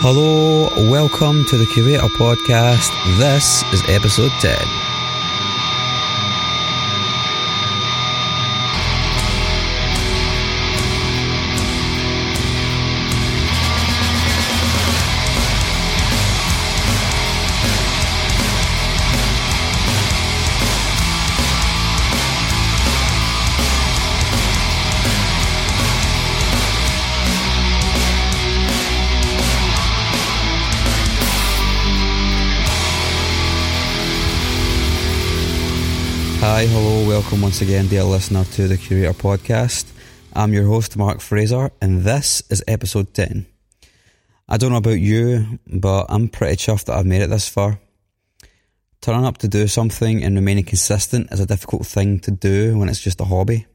Hello, welcome to the Curator Podcast. This is episode 10. Welcome once again, dear listener, to the Curator Podcast. I'm your host, Mark Fraser, and this is episode 10. I don't know about you, but I'm pretty chuffed that I've made it this far. Turning up to do something and remaining consistent is a difficult thing to do when it's just a hobby.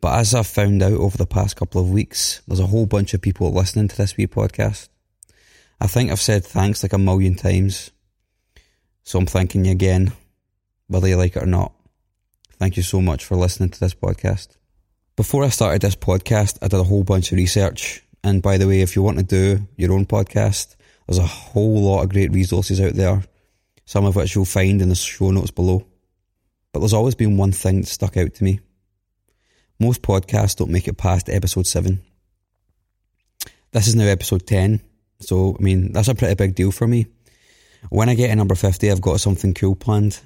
But as I've found out over the past couple of weeks, there's a whole bunch of people listening to this wee podcast. I think I've said thanks like a million times. So I'm thanking you again, whether you like it or not. Thank you so much for listening to this podcast. Before I started this podcast, I did a whole bunch of research. And by the way, if you want to do your own podcast, there's a whole lot of great resources out there, some of which you'll find in the show notes below. But there's always been one thing that stuck out to me. Most podcasts don't make it past episode 7. This is now episode 10, so I mean, that's a pretty big deal for me. When I get to number 50, I've got something cool planned.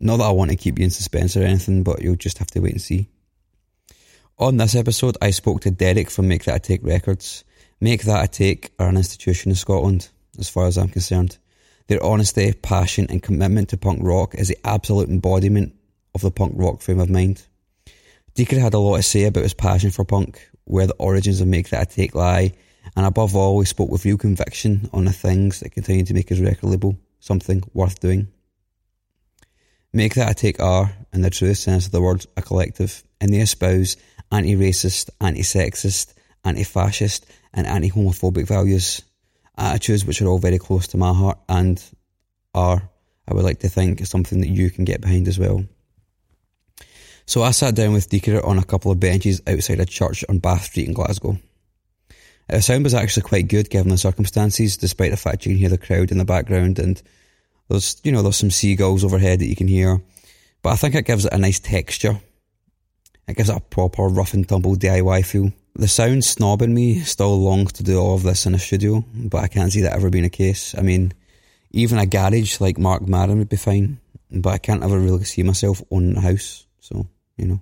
Not that I want to keep you in suspense or anything, but you'll just have to wait and see. On this episode, I spoke to Derrick from Make That a Take Records. Make That a Take are an institution in Scotland, as far as I'm concerned. Their honesty, passion, and commitment to punk rock is the absolute embodiment of the punk rock frame of mind. Deaker had a lot to say about his passion for punk, where the origins of Make That a Take lie, and above all, he spoke with real conviction on the things that continue to make his record label something worth doing. Make that a take R, in the truest sense of the word, a collective, and they espouse anti racist, anti sexist, anti fascist, and anti homophobic values. Attitudes which are all very close to my heart and are, I would like to think, something that you can get behind as well. So I sat down with Deaker on a couple of benches outside a church on Bath Street in Glasgow. The sound was actually quite good given the circumstances, despite the fact you can hear the crowd in the background and there's, you know, there's some seagulls overhead that you can hear, but I think it gives it a nice texture. It gives it a proper rough and tumble DIY feel. The sound snob in me still longs to do all of this in a studio, but I can't see that ever being a case. I mean, even a garage like Marc Maron would be fine, but I can't ever really see myself owning a house, so, you know.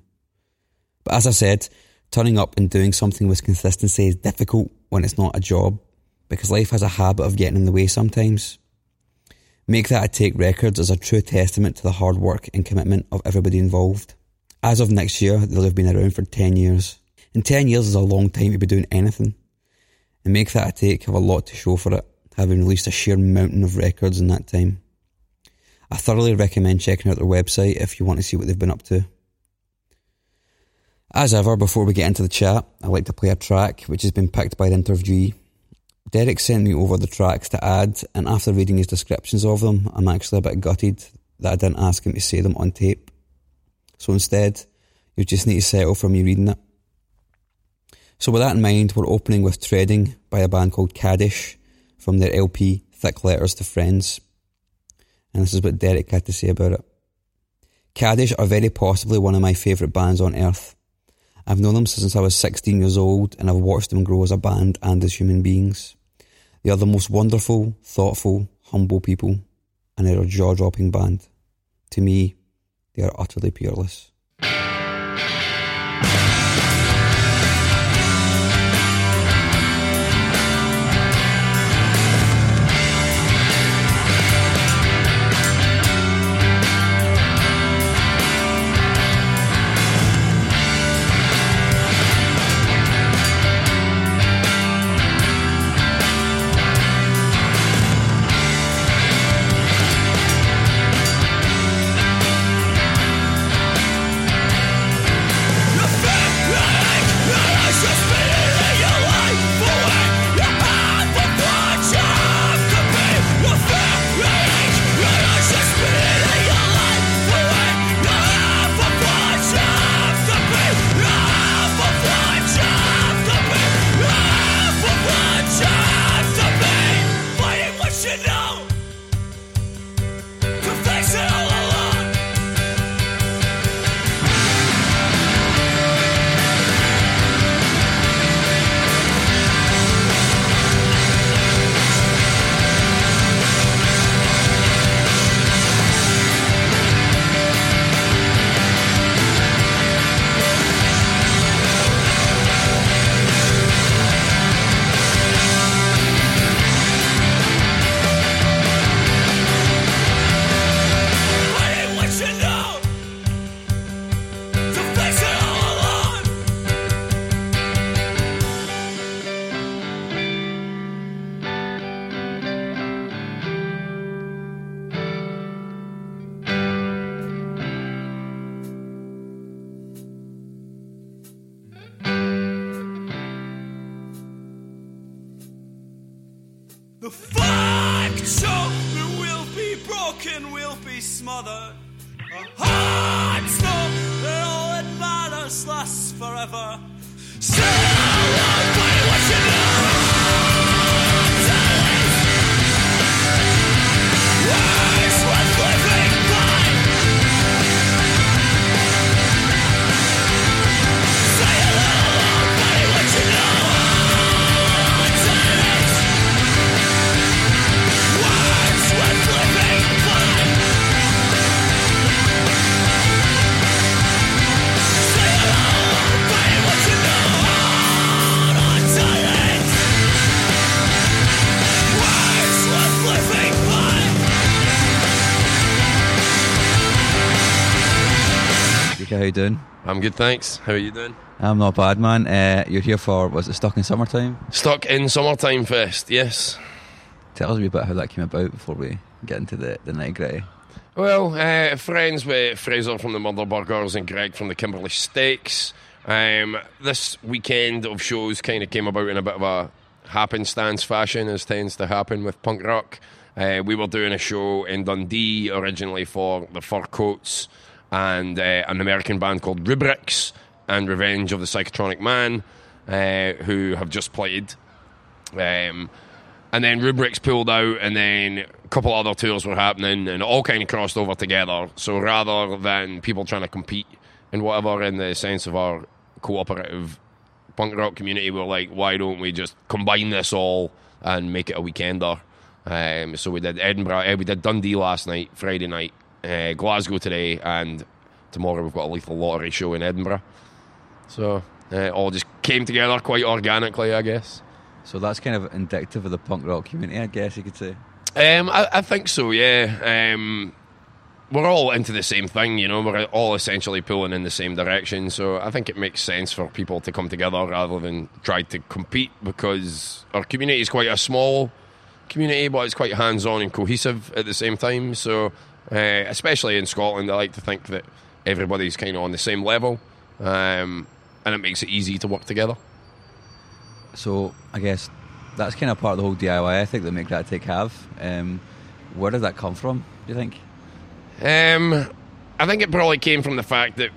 But as I said, turning up and doing something with consistency is difficult when it's not a job, because life has a habit of getting in the way sometimes. Make That a Take Records is a true testament to the hard work and commitment of everybody involved. As of next year, they'll have been around for 10 years. And 10 years is a long time to be doing anything. And Make That a Take have a lot to show for it, having released a sheer mountain of records in that time. I thoroughly recommend checking out their website if you want to see what they've been up to. As ever, before we get into the chat, I like to play a track which has been picked by the interviewee Derrick sent me over the tracks to add, and after reading his descriptions of them, I'm actually a bit gutted that I didn't ask him to say them on tape. So instead, you just need to settle for me reading it. So with that in mind, we're opening with Treading by a band called Kaddish from their LP Thick Letters to Friends. And this is what Derrick had to say about it. Kaddish are very possibly one of my favourite bands on earth. I've known them since I was 16 years old and I've watched them grow as a band and as human beings. They are the most wonderful, thoughtful, humble people, and they're a jaw dropping band. To me, they are utterly peerless. The fact show we'll be broken, we'll be smothered. A hearts know that all that matters lasts forever. How you doing? I'm good, thanks. How are you doing? I'm not bad, man. Uh, you're here for, was it Stuck in Summertime? Stuck in Summertime Fest, yes. Tell us a bit how that came about before we get into the, the nitty gritty. Well, uh, friends with Fraser from the Murder Burgers and Greg from the Kimberley Steaks. Um, this weekend of shows kind of came about in a bit of a happenstance fashion, as tends to happen with punk rock. Uh, we were doing a show in Dundee originally for the Fur Coats and uh, an American band called Rubrics and Revenge of the Psychotronic Man, uh, who have just played. Um, and then Rubrics pulled out, and then a couple other tours were happening, and all kind of crossed over together. So rather than people trying to compete and whatever in the sense of our cooperative punk rock community, we're like, why don't we just combine this all and make it a weekender? Um, so we did Edinburgh, eh, we did Dundee last night, Friday night, uh, Glasgow today, and tomorrow we've got a lethal lottery show in Edinburgh. So uh, it all just came together quite organically, I guess. So that's kind of indicative of the punk rock community, I guess you could say. Um, I, I think so. Yeah. Um, we're all into the same thing, you know. We're all essentially pulling in the same direction. So I think it makes sense for people to come together rather than try to compete because our community is quite a small community, but it's quite hands-on and cohesive at the same time. So, uh, especially in Scotland, I like to think that everybody's kind of on the same level, um, and it makes it easy to work together. So I guess that's kind of part of the whole DIY ethic that Make That Take have. Um, where did that come from, do you think? Um, I think it probably came from the fact that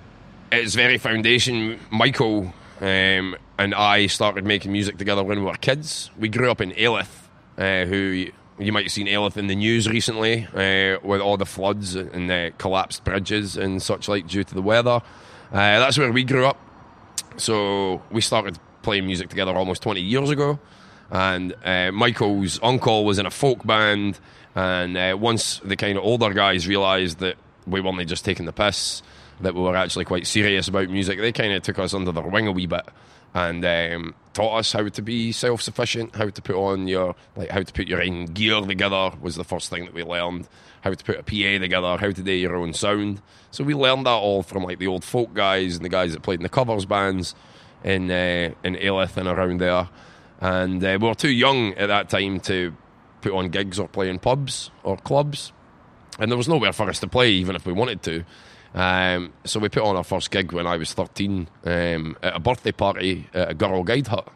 its very foundation, Michael um, and I started making music together when we were kids. We grew up in Alyth, uh, who you might have seen Alyth in the news recently uh, with all the floods and the collapsed bridges and such like due to the weather. Uh, that's where we grew up. So we started playing music together almost 20 years ago. And uh, Michael's uncle was in a folk band. And uh, once the kind of older guys realised that we weren't just taking the piss, that we were actually quite serious about music, they kind of took us under their wing a wee bit and um, taught us how to be self-sufficient, how to put on your like how to put your own gear together was the first thing that we learned. How to put a PA together, how to do your own sound. So we learned that all from like the old folk guys and the guys that played in the covers bands in uh, in Alyth and around there. And uh, we were too young at that time to put on gigs or play in pubs or clubs, and there was nowhere for us to play even if we wanted to. Um, so we put on our first gig when I was 13 um, at a birthday party at a girl guide hut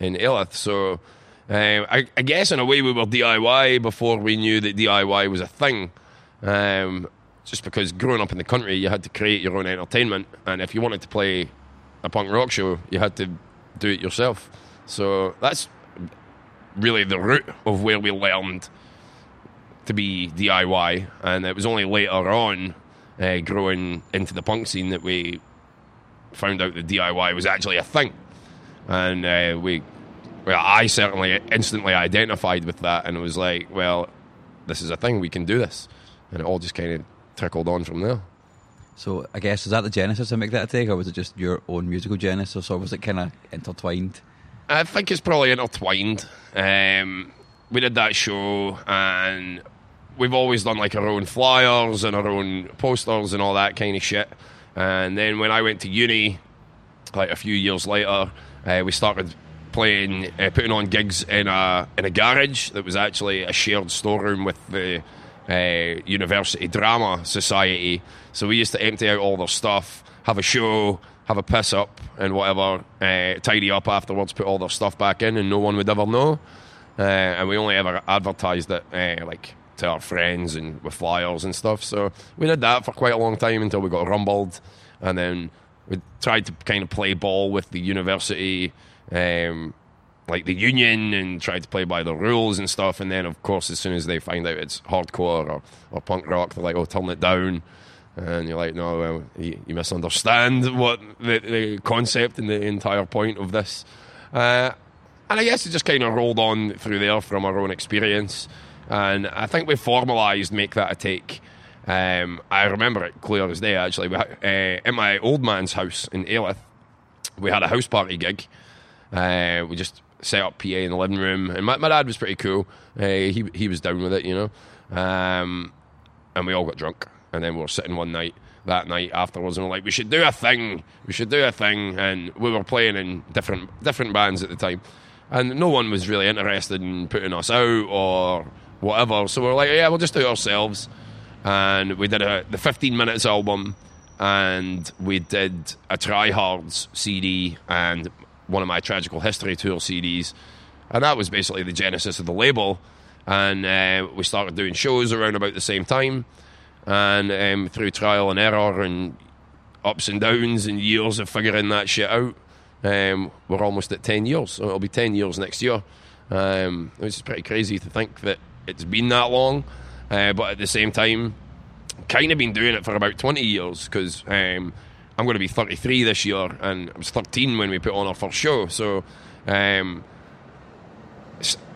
in Alyth. So um, I, I guess in a way we were DIY before we knew that DIY was a thing. Um, just because growing up in the country, you had to create your own entertainment, and if you wanted to play a punk rock show, you had to do it yourself. So that's really the root of where we learned to be DIY, and it was only later on uh, growing into the punk scene that we found out that DIY was actually a thing, and uh, we, well, I certainly instantly identified with that, and it was like, well, this is a thing, we can do this, and it all just kind of trickled on from there. So I guess is that the genesis of Make That Take, or was it just your own musical genesis, or was it kind of intertwined? I think it's probably intertwined. Um, we did that show, and we've always done like our own flyers and our own posters and all that kind of shit. And then when I went to uni, like a few years later, uh, we started playing, uh, putting on gigs in a in a garage that was actually a shared storeroom with the uh, University Drama Society. So we used to empty out all their stuff, have a show, have a piss up and whatever, uh, tidy up afterwards, put all their stuff back in, and no one would ever know. uh, and we only ever advertised it uh, like to our friends and with flyers and stuff. So we did that for quite a long time until we got rumbled, and then we tried to kind of play ball with the university. Um, like the union and tried to play by the rules and stuff. And then, of course, as soon as they find out it's hardcore or, or punk rock, they're like, oh, turn it down. And you're like, no, well, you, you misunderstand what the, the, concept and the entire point of this. Uh, and I guess it just kind of rolled on through there from our own experience. And I think we formalised Make That a Take. Um, I remember it clear as day, actually. We, uh, in my old man's house in Alyth, we had a house party gig. Uh, we just set up PA in the living room, and my, my dad was pretty cool. Uh, he he was down with it, you know. Um, and we all got drunk, and then we were sitting one night that night afterwards, and we're like, we should do a thing, we should do a thing, and we were playing in different different bands at the time, and no one was really interested in putting us out or whatever. So we are like, yeah, we'll just do it ourselves, and we did a, the 15 minutes album. And we did a Tryhards CD and one of my Tragical History Tour CDs, and that was basically the genesis of the label. And uh, we started doing shows around about the same time, and um, through trial and error and ups and downs and years of figuring that shit out, um, we're almost at ten years. So it'll be ten years next year, um, is pretty crazy to think that it's been that long. Uh, but at the same time, kind of been doing it for about twenty years because um, I'm going to be 33 this year, and I was 13 when we put on our first show. So, um,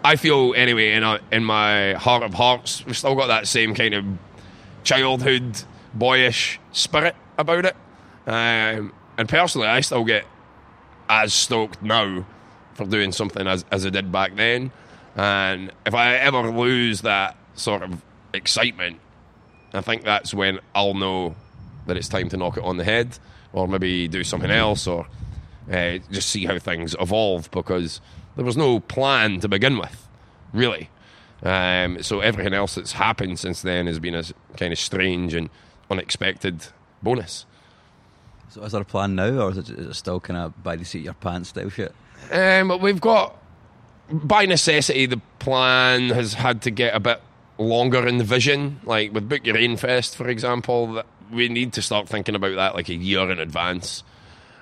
I feel anyway in a, in my heart of hearts, we've still got that same kind of childhood, boyish spirit about it. Um, and personally, I still get as stoked now for doing something as, as I did back then. And if I ever lose that sort of excitement, I think that's when I'll know that it's time to knock it on the head or maybe do something else or uh, just see how things evolve because there was no plan to begin with, really. Um, so everything else that's happened since then has been a kind of strange and unexpected bonus. So is there a plan now, or is it, is it still kind of by the seat of your pants style shit? Um, but we've got, by necessity, the plan has had to get a bit longer in the vision. Like with Book Yer Ane Fest, for example, we need to start thinking about that like a year in advance.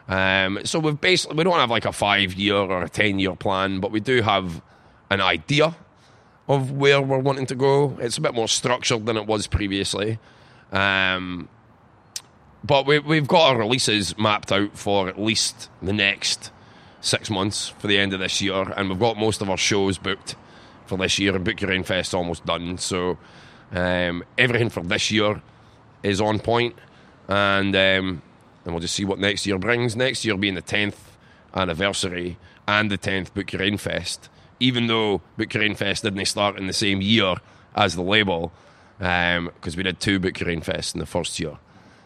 Um, so we've basically we don't have like a five year or a ten year plan, but we do have an idea of where we're wanting to go. It's a bit more structured than it was previously. Um, but we, we've got our releases mapped out for at least the next six months for the end of this year, and we've got most of our shows booked for this year. And Book Your Fest almost done, so um, everything for this year is on point, and um, and we'll just see what next year brings. Next year being the tenth anniversary and the tenth Book Your Fest, even though Book Your Fest didn't start in the same year as the label, because um, we did two Book Your Fest in the first year.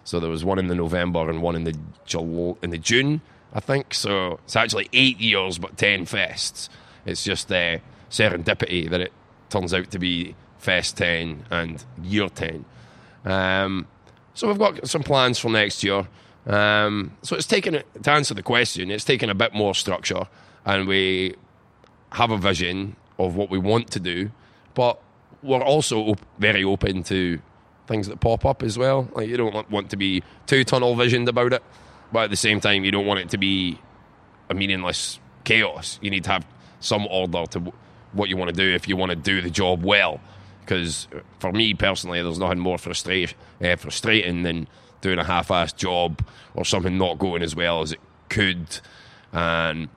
So there was one in the November and one in the July, in the June, I think. So it's actually eight years but ten fests. It's just uh, serendipity that it turns out to be Fest ten and Year ten. Um, so we've got some plans for next year. Um, so it's taken to answer the question. It's taken a bit more structure, and we have a vision of what we want to do, but we're also op- very open to things that pop up as well. Like you don't want to be too tunnel visioned about it, but at the same time, you don't want it to be a meaningless chaos. You need to have some order to what you want to do if you want to do the job well because for me personally, there's nothing more frustra- uh, frustrating than doing a half-assed job or something not going as well as it could. And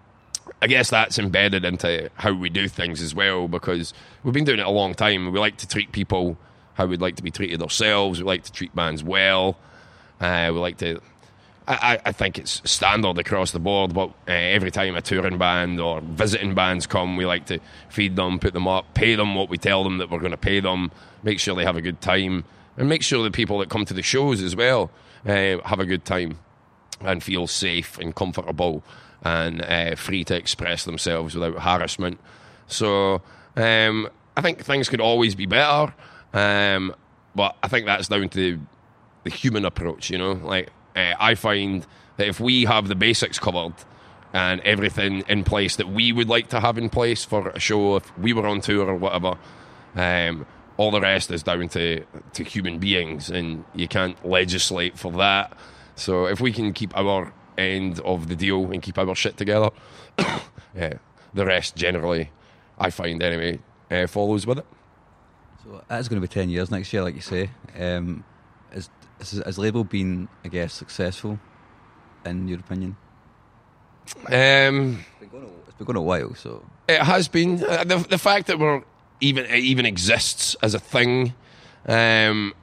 I guess that's embedded into how we do things as well because we've been doing it a long time. We like to treat people how we'd like to be treated ourselves. We like to treat bands well. Uh, we like to I, I, think it's standard across the board, but uh, every time a touring band or visiting bands come, we like to feed them, put them up, pay them what we tell them that we're going to pay them, make sure they have a good time, and make sure the people that come to the shows as well uh, have a good time and feel safe and comfortable and uh, free to express themselves without harassment. So um, I think things could always be better, um, but I think that's down to the human approach, you know, like uh, I find that if we have the basics covered, and everything in place that we would like to have in place for a show if we were on tour or whatever. Um, all the rest is down to to human beings, and you can't legislate for that. So if we can keep our end of the deal and keep our shit together, yeah, the rest generally, I find anyway, uh, follows with it. So that's going to be 10 years next year, like you say. Um, is, is, has Label been, I guess, successful, in your opinion? Um, It's been going a, it's been going a while, so. It has been uh, the the fact that we're even it even exists as a thing um,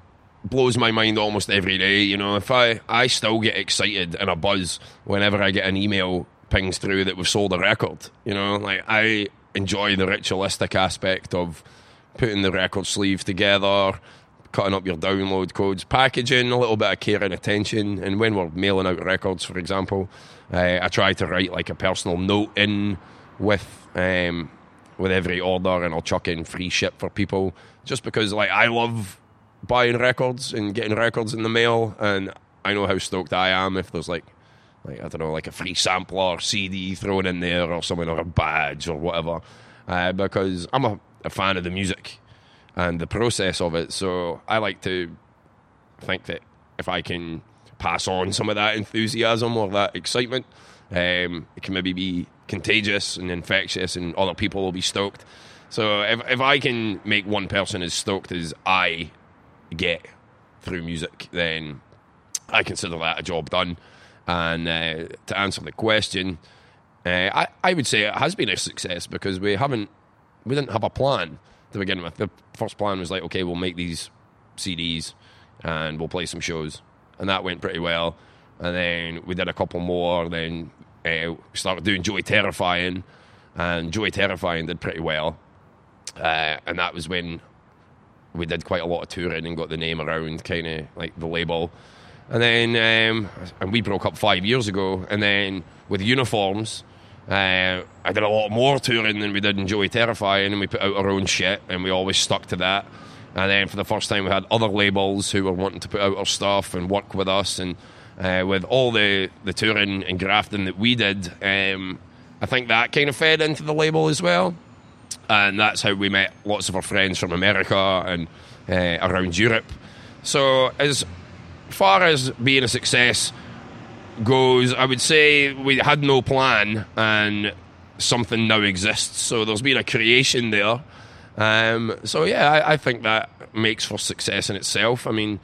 blows my mind almost every day. You know, if I I still get excited and a buzz whenever I get an email pings through that we've sold a record. You know, like I enjoy the ritualistic aspect of putting the record sleeve together. Cutting up your download codes, packaging, a little bit of care and attention. And when we're mailing out records, for example, uh, I try to write like a personal note in with um, with every order, and I'll chuck in free ship for people. Just because like I love buying records and getting records in the mail, and I know how stoked I am if there's like like I don't know like a free sampler or CD thrown in there or something or a badge or whatever, uh, because I'm a, a fan of the music and the process of it. So I like to think that if I can pass on some of that enthusiasm or that excitement, um, it can maybe be contagious and infectious, and other people will be stoked. So if if I can make one person as stoked as I get through music, then I consider that a job done. And uh, to answer the question, uh, I I would say it has been a success because we haven't we didn't have a plan to begin with. The first plan was like, okay, we'll make these CDs and we'll play some shows, and that went pretty well. And then we did a couple more. Then uh, we started doing Joey Terrifying, and Joey Terrifying did pretty well. Uh, and that was when we did quite a lot of touring and got the name around, kind of like the label. And then, um, and we broke up five years ago. And then with uniforms, uh, I did a lot more touring than we did in Joey Terrifying, and we put out our own shit, and we always stuck to that. And then for the first time, we had other labels who were wanting to put out our stuff and work with us, and uh, with all the the touring and grafting that we did, um, I think that kind of fed into the label as well. And that's how we met lots of our friends from America and uh, around Europe. So as far as being a success goes, I would say we had no plan and something now exists. So there's been a creation there. Um, so yeah, I, I, think that makes for success in itself. I mean,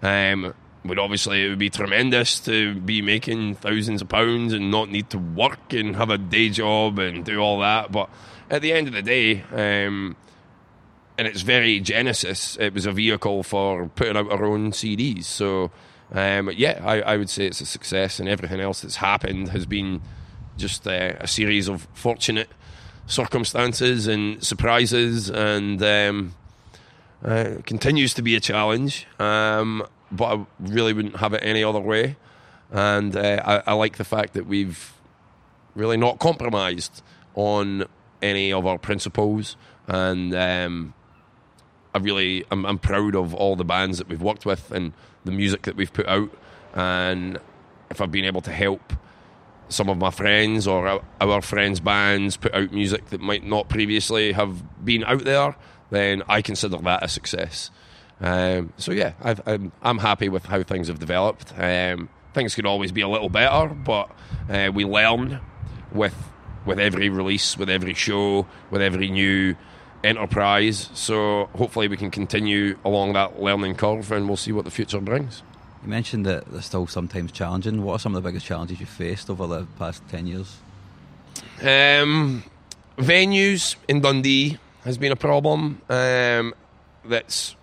um, would obviously it would be tremendous to be making thousands of pounds and not need to work and have a day job and do all that. But at the end of the day, um, in its very genesis, it was a vehicle for putting out our own CDs. So, um, yeah, I, I, would say it's a success, and everything else that's happened has been just uh, a series of fortunate circumstances and surprises, and um, uh, continues to be a challenge. Um, but I really wouldn't have it any other way. And uh, I, I like the fact that we've really not compromised on any of our principles and um, I really I'm, I'm, proud of all the bands that we've worked with and the music that we've put out and if I've been able to help some of my friends or our, friends bands put out music that might not previously have been out there then I consider that a success. Um, so yeah i am I'm happy with how things have developed. Um, things could always be a little better but uh, we learn with with every release, with every show, with every new enterprise. So hopefully we can continue along that learning curve and we'll see what the future brings. You mentioned that they're still sometimes challenging. What are some of the biggest challenges you've faced over the past 10 years? Um, venues in Dundee has been a problem um, that's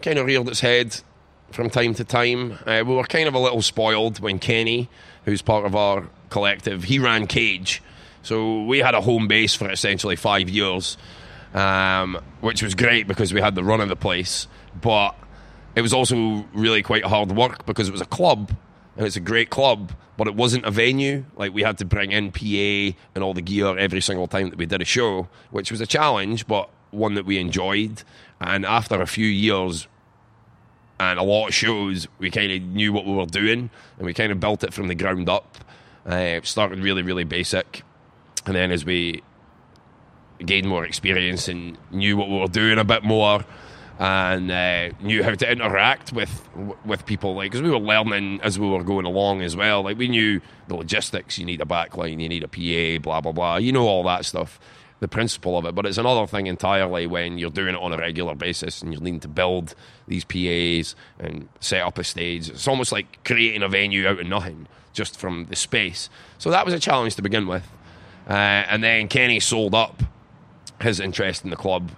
kind of reared its head from time to time. Uh, we were kind of a little spoiled when Kenny, who's part of our collective, he ran Cage so we had a home base for essentially five years, um, which was great because we had the run of the place. But it was also really quite hard work because it was a club and it's a great club, but it wasn't a venue. Like we had to bring in PA and all the gear every single time that we did a show, which was a challenge, but one that we enjoyed. And after a few years and a lot of shows, we kind of knew what we were doing and we kind of built it from the ground up. Uh, started really, really basic, and then as we gained more experience and knew what we were doing a bit more, and uh, knew how to interact with with people, like because we were learning as we were going along as well. Like we knew the logistics. You need a backline, you need a PA, blah blah blah. You know all that stuff the principle of it. But it's another thing entirely when you're doing it on a regular basis and you're needing to build these PAs and set up a stage. It's almost like creating a venue out of nothing just from the space. So that was a challenge to begin with. Uh, and then Kenny sold up his interest in the club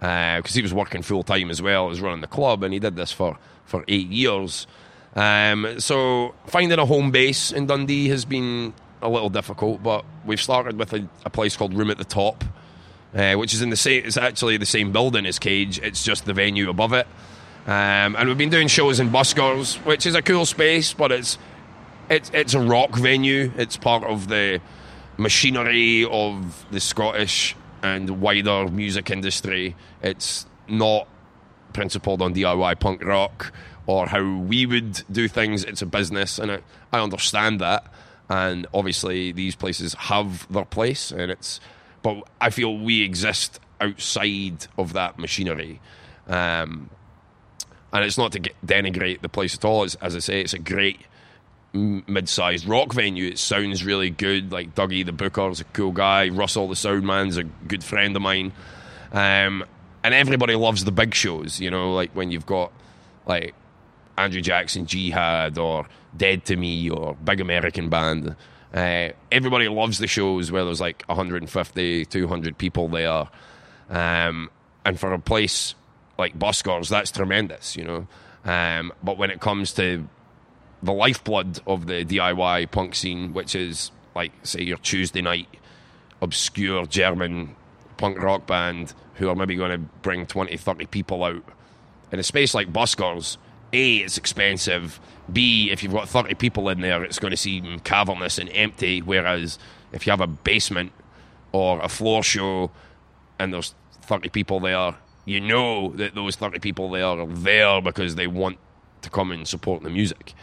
because uh, he was working full time as well as running the club, and he did this for, for eight years. Um, so finding a home base in Dundee has been a little difficult, but we've started with a, a place called Room at the Top, uh, which is in the same. It's actually the same building as Cage. It's just the venue above it, um, and we've been doing shows in Buskers, which is a cool space, but it's it's it's a rock venue. It's part of the machinery of the Scottish and wider music industry. It's not principled on DIY punk rock or how we would do things. It's a business, and I, I understand that and obviously these places have their place, and it's. But I feel we exist outside of that machinery, um, and it's not to get, denigrate the place at all. It's, as I say, it's a great mid-sized rock venue. It sounds really good. Like Dougie the Booker's a cool guy. Russell the soundman's a good friend of mine. Um, and everybody loves the big shows. You know, like when you've got like Andrew Jackson Jihad or Dead to Me or Big American Band. Uh, everybody loves the shows where there's like 150, 200 people there. Um, and for a place like Buskers, that's tremendous, you know. Um, but when it comes to the lifeblood of the DIY punk scene, which is like, say, your Tuesday night obscure German punk rock band who are maybe going to bring 20, 30 people out in a space like Buskers, A, it's expensive B, if you've got 30 people in there, it's going to seem cavernous and empty. Whereas if you have a basement or a floor show and there's 30 people there, you know that those 30 people there are there because they want to come and support the music.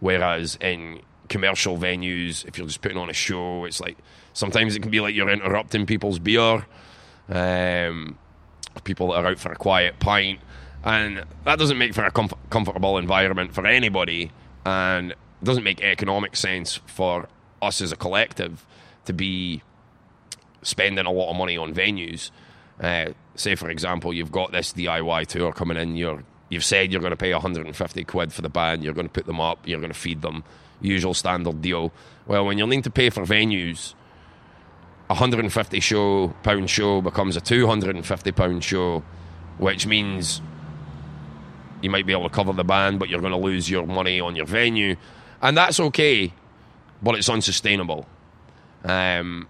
Whereas in commercial venues, if you're just putting on a show, it's like sometimes it can be like you're interrupting people's beer. Um, people that are out for a quiet pint and that doesn't make for a comf- comfortable environment for anybody, and doesn't make economic sense for us as a collective to be spending a lot of money on venues. Uh, say, for example, you've got this DIY tour coming in. You're you've said you're going to pay 150 quid for the band. You're going to put them up. You're going to feed them. Usual standard deal. Well, when you're needing to pay for venues, a 150 show pound show becomes a 250 pound show, which means you might be able to cover the band, but you're going to lose your money on your venue, and that's okay, but it's unsustainable. Um,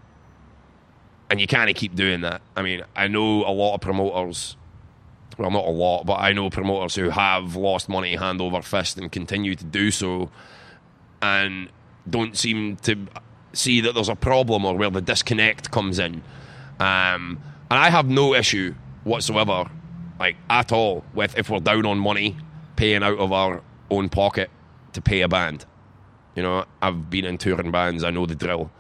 and you can't keep doing that. I mean, I know a lot of promoters. Well, not a lot, but I know promoters who have lost money hand over fist and continue to do so, and don't seem to see that there's a problem or where the disconnect comes in. Um, and I have no issue whatsoever like at all with if we're down on money, paying out of our own pocket to pay a band. You know, I've been in touring bands. I know the drill.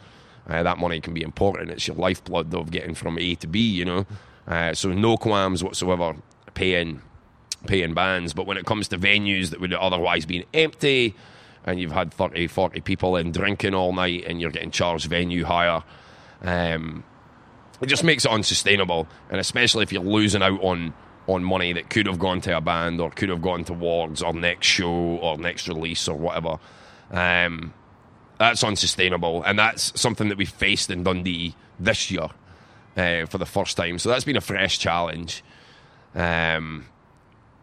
Uh, that money can be important. It's your lifeblood of getting from A to B. You know, uh, so no qualms whatsoever paying paying bands. But when it comes to venues that would otherwise be empty, and you've had 30, 40 people in drinking all night, and you're getting charged venue hire. Um, it just makes it unsustainable, and especially if you're losing out on on money that could have gone to a band or could have gone towards our next show or next release or whatever. Um, that's unsustainable, and that's something that we faced in Dundee this year uh, for the first time. So that's been a fresh challenge. Um,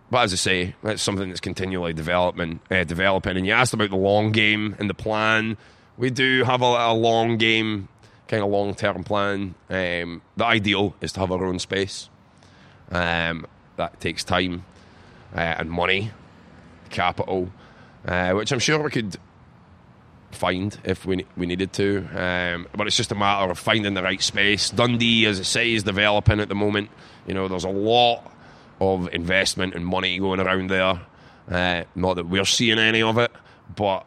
but as I say, that's something that's continually developing. Uh, developing. And you asked about the long game and the plan. We do have a, a long game, kind of long term plan. Um, the ideal is to have our own space. Um, that takes time uh, and money, capital, uh, which I'm sure we could find if we we needed to. Um, but it's just a matter of finding the right space. Dundee, as I say, is developing at the moment. You know, there's a lot of investment and money going around there. Uh, not that we're seeing any of it, but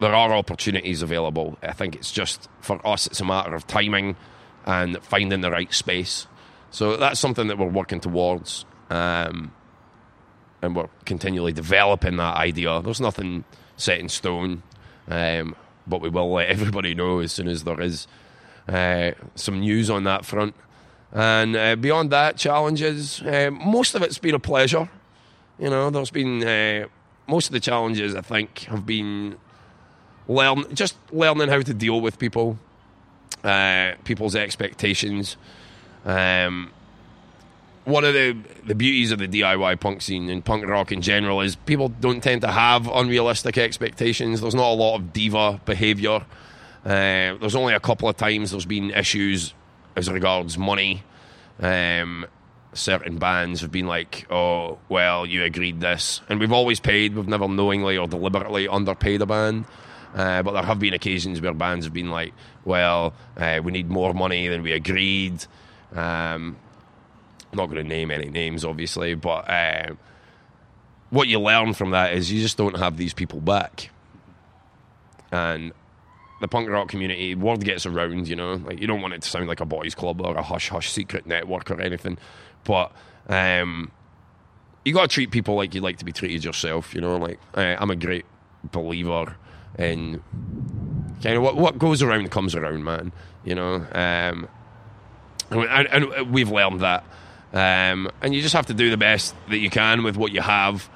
there are opportunities available. I think it's just for us, it's a matter of timing and finding the right space. So that's something that we're working towards, um, and we're continually developing that idea. There's nothing set in stone, um, but we will let everybody know as soon as there is uh, some news on that front. And uh, beyond that, challenges. Uh, most of it's been a pleasure. You know, there's been uh, most of the challenges. I think have been learn just learning how to deal with people, uh, people's expectations. Um, one of the the beauties of the DIY punk scene and punk rock in general is people don't tend to have unrealistic expectations. There's not a lot of diva behaviour. Uh, there's only a couple of times there's been issues as regards money. Um, certain bands have been like, "Oh, well, you agreed this," and we've always paid. We've never knowingly or deliberately underpaid a band. Uh, but there have been occasions where bands have been like, "Well, uh, we need more money than we agreed." Um, I'm not going to name any names, obviously, but uh, what you learn from that is you just don't have these people back. And the punk rock community, word gets around, you know, like you don't want it to sound like a boys' club or a hush hush secret network or anything, but um, you got to treat people like you'd like to be treated yourself, you know. Like uh, I'm a great believer in kind of what what goes around comes around, man. You know, um, and, and we've learned that. Um, and you just have to do the best that you can with what you have.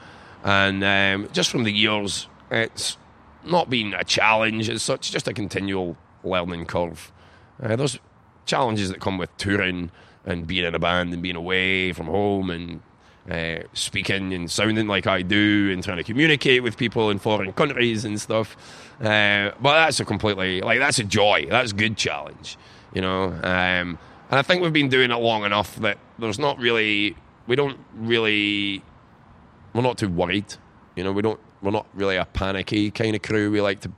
And um, just from the years, it's not been a challenge as such, just a continual learning curve. Uh, there's challenges that come with touring and being in a band and being away from home and uh, speaking and sounding like I do and trying to communicate with people in foreign countries and stuff. Uh, but that's a completely, like, that's a joy. That's a good challenge, you know. Um, and I think we've been doing it long enough that there's not really, we don't really, we're not too worried. You know, we don't, we're not really a panicky kind of crew. We like to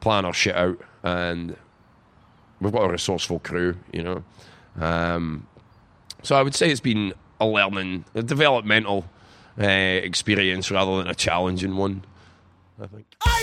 plan our shit out, and we've got a resourceful crew. You know, um, so I would say it's been a learning, a developmental uh, experience rather than a challenging one. I think. I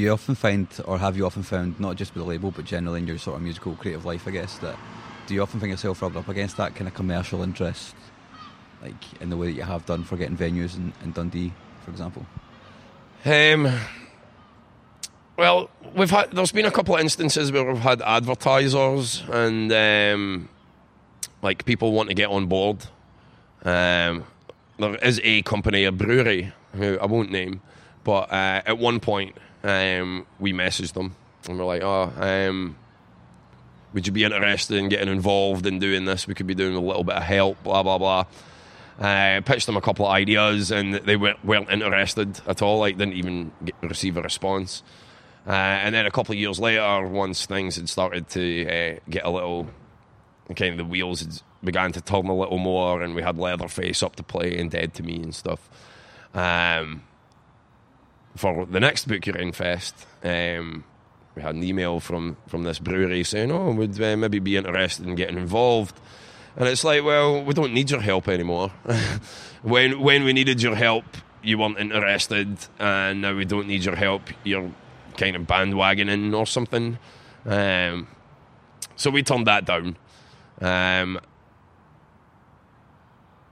you often find, or have you often found, not just with the label, but generally in your sort of musical creative life, I guess, that do you often find yourself rubbed up against that kind of commercial interest, like in the way that you have done for getting venues in, in Dundee, for example? Um, well, we've had there's been a couple of instances where we've had advertisers and um, like people want to get on board. Um, there is a company, a brewery, who I won't name, but uh, at one point um, we messaged them and we're like, oh, um, would you be interested in getting involved in doing this? We could be doing a little bit of help, blah blah blah. Uh, pitched them a couple of ideas, and they weren't, weren't interested at all. Like, didn't even get, receive a response. Uh, and then a couple of years later, once things had started to uh, get a little, kind of the wheels had began to turn a little more, and we had Leatherface up to play and Dead to Me and stuff. Um, for the next Book Own Fest, um, we had an email from, from this brewery saying, "Oh, would uh, maybe be interested in getting involved." And it's like, well, we don't need your help anymore. when when we needed your help, you weren't interested, and now we don't need your help. You're kind of bandwagoning or something. Um, so we turned that down. Um,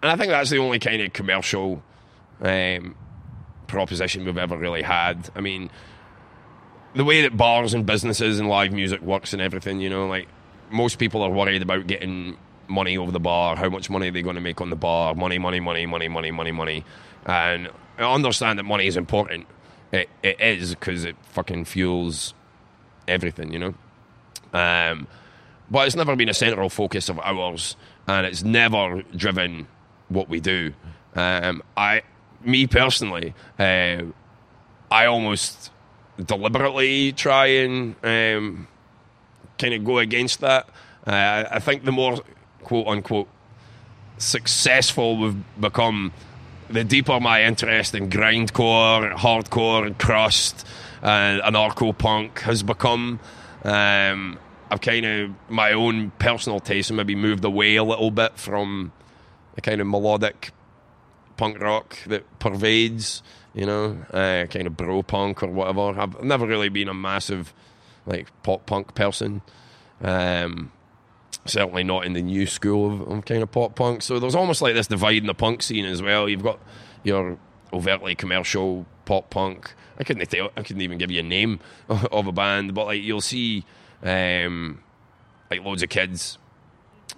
and I think that's the only kind of commercial um, proposition we've ever really had. I mean, the way that bars and businesses and live music works and everything, you know, like most people are worried about getting money over the bar, how much money are they going to make on the bar, money, money, money, money, money, money, money. And I understand that money is important. It, it is because it fucking fuels everything, you know. Um, but it's never been a central focus of ours, and it's never driven what we do. Um, I, me personally, uh, I almost deliberately try and um, kind of go against that. Uh, I think the more quote unquote successful we've become, the deeper my interest in grindcore, hardcore, crust, and anarcho punk has become. Um, I've kind of my own personal taste and maybe moved away a little bit from the kind of melodic punk rock that pervades, you know, uh, kind of bro punk or whatever. I've never really been a massive like pop punk person. Um, certainly not in the new school of, of kind of pop punk. So there's almost like this divide in the punk scene as well. You've got your overtly commercial pop punk. I couldn't tell, I couldn't even give you a name of a band, but like you'll see um, like loads of kids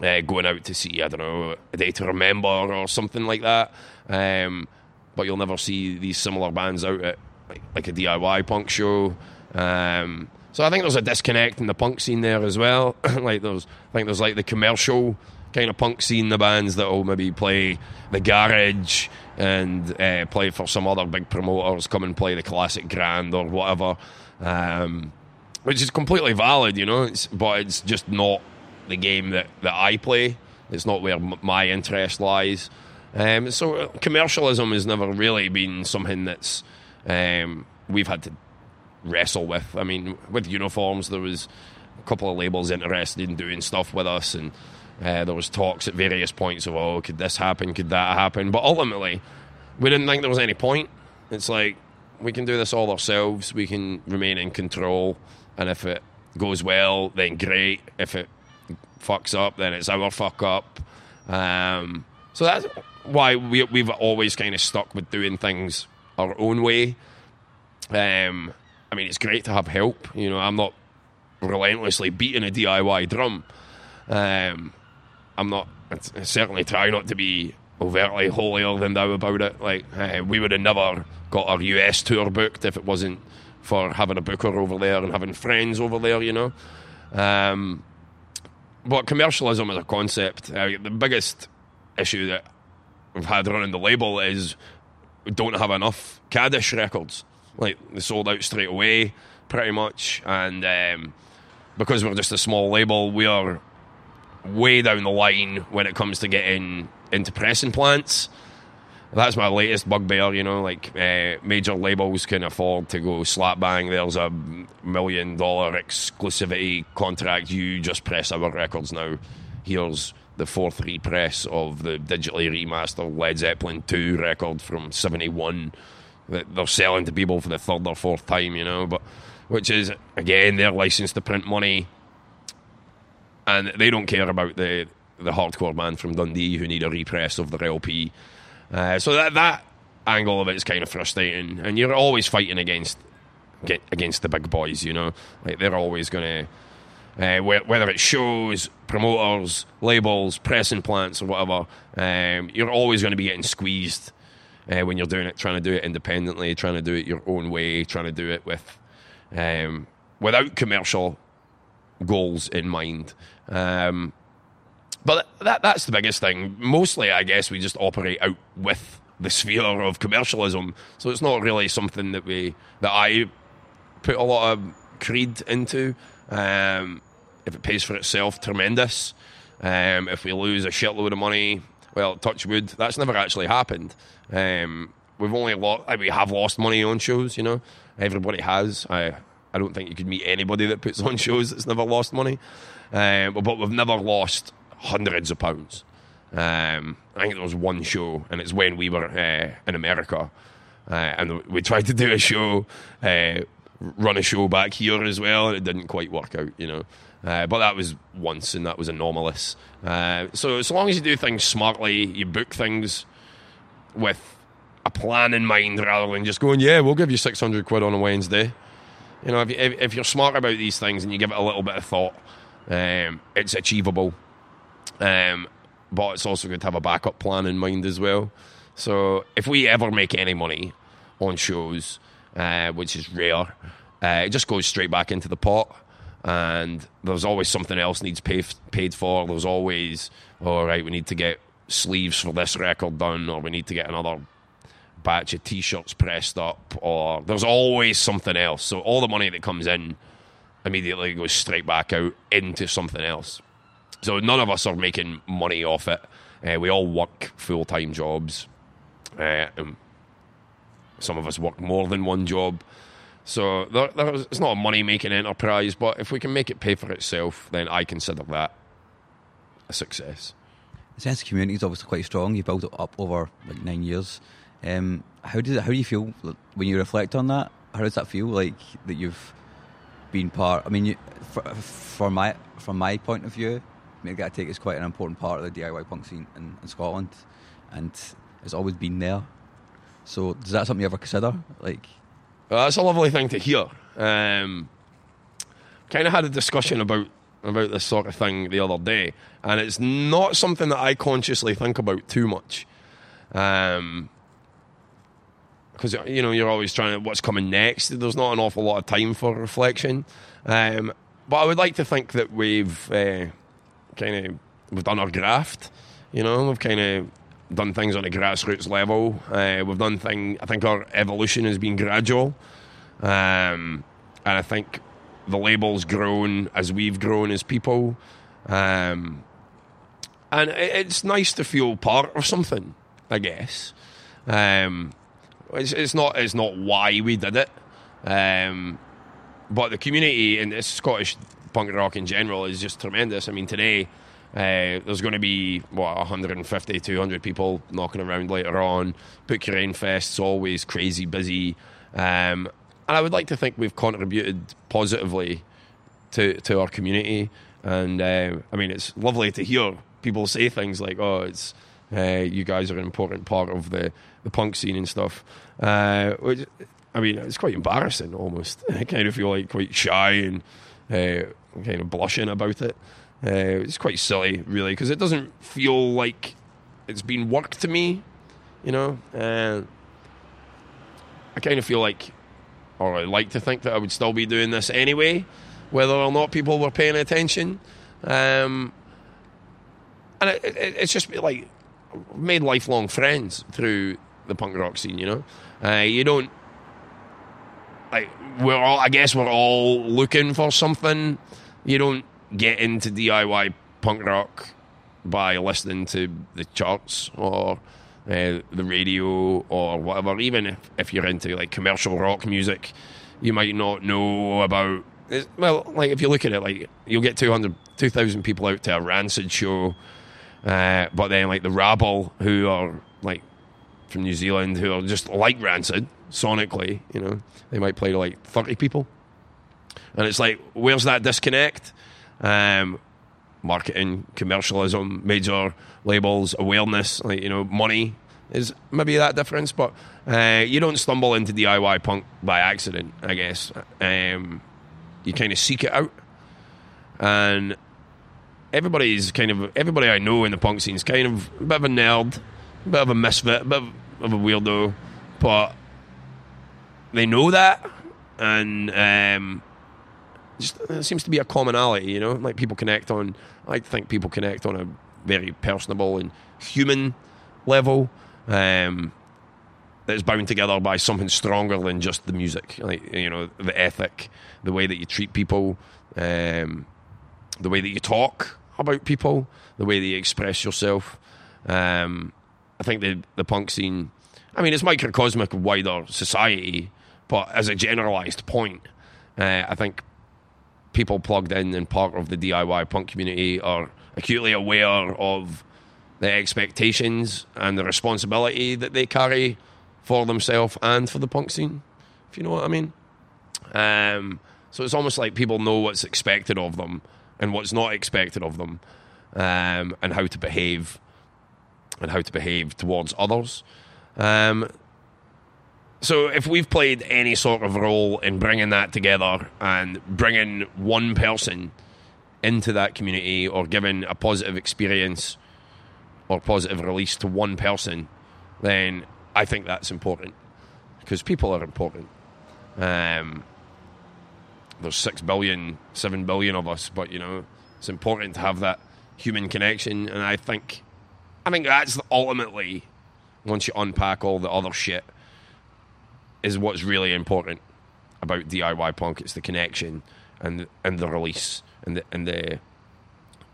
uh, going out to see I don't know a day to remember or something like that. Um, but you'll never see these similar bands out at like, a DIY punk show. Um, so I think there's a disconnect in the punk scene there as well. like there's, I think there's like the commercial kind of punk scene, the bands that will maybe play the garage and uh, play for some other big promoters, come and play the classic grand or whatever, um, which is completely valid, you know. It's, but it's just not the game that, that I play. It's not where m- my interest lies. Um, so uh, commercialism has never really been something that's um, we've had to wrestle with. I mean, with uniforms, there was a couple of labels interested in doing stuff with us, and uh, there was talks at various points of, oh, could this happen? Could that happen? But ultimately, we didn't think there was any point. It's like we can do this all ourselves. We can remain in control, and if it goes well, then great. If it fucks up, then it's our fuck up. Um, so that's why we, we've always kind of stuck with doing things our own way. Um, I mean, it's great to have help. You know, I'm not relentlessly beating a DIY drum. Um, I'm not. I certainly try not to be overtly holier than thou about it. Like uh, we would have never got our US tour booked if it wasn't for having a booker over there and having friends over there. You know. Um, but commercialism as a concept, uh, the biggest issue that we've had running the label is we don't have enough Kaddish records. Like they sold out straight away, pretty much, and um, because we're just a small label, we are way down the line when it comes to getting into pressing plants. That's my latest bugbear, you know. Like uh, major labels can afford to go slap bang. There's a million dollar exclusivity contract. You just press our records now. Here's the fourth repress of the digitally remastered Led Zeppelin 2 record from 71 that they're selling to people for the third or fourth time, you know, but which is again their license to print money and they don't care about the the hardcore man from Dundee who need a repress of their LP. Uh, so that that angle of it is kind of frustrating, and you're always fighting against against the big boys. You know, like they're always going to uh, whether it's shows, promoters, labels, pressing plants, or whatever. Um, you're always going to be getting squeezed uh, when you're doing it, trying to do it independently, trying to do it your own way, trying to do it with um, without commercial goals in mind. Um, but that that's the biggest thing. Mostly, I guess we just operate out with the sphere of commercialism, so it's not really something that we that I put a lot of creed into. Um, if it pays for itself, tremendous. Um, if we lose a shitload of money, well, touch wood, that's never actually happened. Um, we've only lost, we have lost money on shows. You know, everybody has. I I don't think you could meet anybody that puts on shows that's never lost money. Um, but we've never lost hundreds of pounds. Um, I think there was one show, and it's when we were uh, in America, uh, and we tried to do a show, uh, run a show back here as well, and it didn't quite work out, you know. Uh, but that was once, and that was anomalous. Uh, so as long as you do things smartly, you book things with a plan in mind rather than just going, yeah, we'll give you six hundred quid on a Wednesday. You know, if, if, you're smart about these things and you give it a little bit of thought, um, it's achievable. Um, but it's also good to have a backup plan in mind as well. So if we ever make any money on shows, uh, which is rare, uh, it just goes straight back into the pot. And there's always something else needs pay, paid for. There's always, all right, we need to get sleeves for this record done, or we need to get another batch of t-shirts pressed up, or there's always something else. So all the money that comes in immediately goes straight back out into something else. So none of us are making money off it. Uh, we all work full time jobs. Uh, some of us work more than one job. So there, it's not a money making enterprise, but if we can make it pay for itself, then I consider that a success. The sense of community is obviously quite strong. You built it up over like nine years. Um, how does it, how do you feel when you reflect on that? How does that feel like that you've been part? I mean, you, for, for my from my point of view, Make That Take is quite an important part of the DIY punk scene in, in Scotland, and it's always been there. So, is that something you ever consider? Like, well, that's a lovely thing to hear. Um, kind of had a discussion about about this sort of thing the other day, and it's not something that I consciously think about too much. Um, because you know you're always trying to what's coming next. There's not an awful lot of time for reflection, um, but I would like to think that we've uh, kind of we've done our graft. You know, we've kind of done things on a grassroots level. Uh, we've done thing. I think our evolution has been gradual, um, and I think the label's grown as we've grown as people. Um, and it, it's nice to feel part of something. I guess. Um, it's, it's not. It's not why we did it. Um, but the community and it's Scottish punk rock in general is just tremendous. I mean, today uh, there's going to be what 150, 200 people knocking around later on. Book Yer Ane Fest's always crazy busy, um, and I would like to think we've contributed positively to to our community. And uh, I mean, it's lovely to hear people say things like, "Oh, it's." Uh, you guys are an important part of the, the punk scene and stuff. Uh, which, I mean, it's quite embarrassing almost. I kind of feel like quite shy and uh, kind of blushing about it. Uh, it's quite silly, really, because it doesn't feel like it's been work to me, you know. Uh, I kind of feel like, or I like to think that I would still be doing this anyway, whether or not people were paying attention. Um, and it, it, it's just like made lifelong friends through the punk rock scene. You know, uh, you don't like we're all. I guess we're all looking for something. You don't get into DIY punk rock by listening to the charts or uh, the radio or whatever. Even if, if you're into like commercial rock music, you might not know about. Well, like if you look at it, like you'll get 200, 2,000 people out to a Rancid show, uh, but then like the rabble who are like from New Zealand who are just like Rancid sonically, you know, they might play to like 30 people. And it's like, where's that disconnect? Um, marketing, commercialism, major labels, awareness, like, you know, money is maybe that difference, but uh, you don't stumble into DIY punk by accident, I guess. Um, you kind of seek it out. And everybody's kind of, everybody I know in the punk scene is kind of a bit of a nerd, a bit of a misfit, a bit of a weirdo, but they know that, and um, just seems to be a commonality. You know, like people connect on. I think people connect on a very personable and human level. Um, that's bound together by something stronger than just the music, like you know, the ethic, the way that you treat people, um, the way that you talk about people, the way that you express yourself. Um, I think the the punk scene. I mean, it's microcosmic of wider society, but as a generalized point, uh, I think people plugged in and part of the DIY punk community are acutely aware of the expectations and the responsibility that they carry for themselves and for the punk scene, if you know what I mean. Um, so it's almost like people know what's expected of them and what's not expected of them, um, and how to behave and how to behave towards others. Um, so if we've played any sort of role in bringing that together and bringing one person into that community or giving a positive experience or positive release to one person, then I think that's important because people are important. Um, there's six billion, seven billion of us, but you know it's important to have that human connection, and I think, I think that's ultimately once you unpack all the other shit is what's really important about DIY punk. It's the connection and and the release and the and the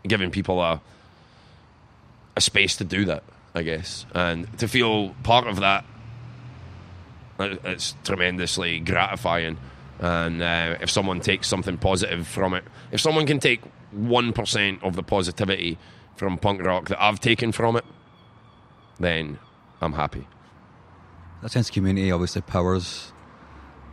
giving people a a space to do that, I guess, and to feel part of that. It's tremendously gratifying, and uh, if someone takes something positive from it, if someone can take one percent of the positivity from punk rock that I've taken from it, then I'm happy that sense of community obviously powers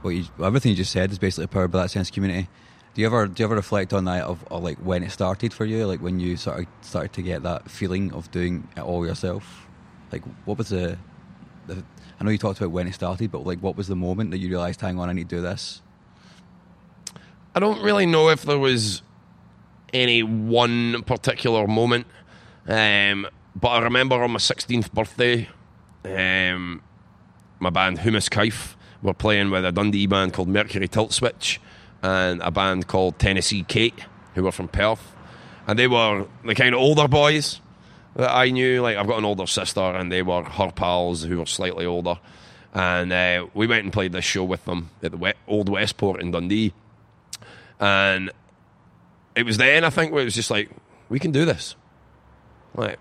what you everything you just said is basically powered by that sense of community. Do you ever do you ever reflect on that of, of, like when it started for you, like when you sort of started to get that feeling of doing it all yourself? Like what was the, the I know you talked about when it started, but like what was the moment that you realised, hang on, I need to do this? I don't really know if there was any one particular moment, um, but I remember on my 16th birthday, um, my band Humus Kaif were playing with a Dundee band called Mercury Tilt Switch and a band called Tennessee Kate, who were from Perth. and they were the kind of older boys that I knew. Like I've got an older sister, and they were her pals who were slightly older. And uh, we went and played this show with them at the old Westport in Dundee, and it was then I think where it was just like we can do this. Like,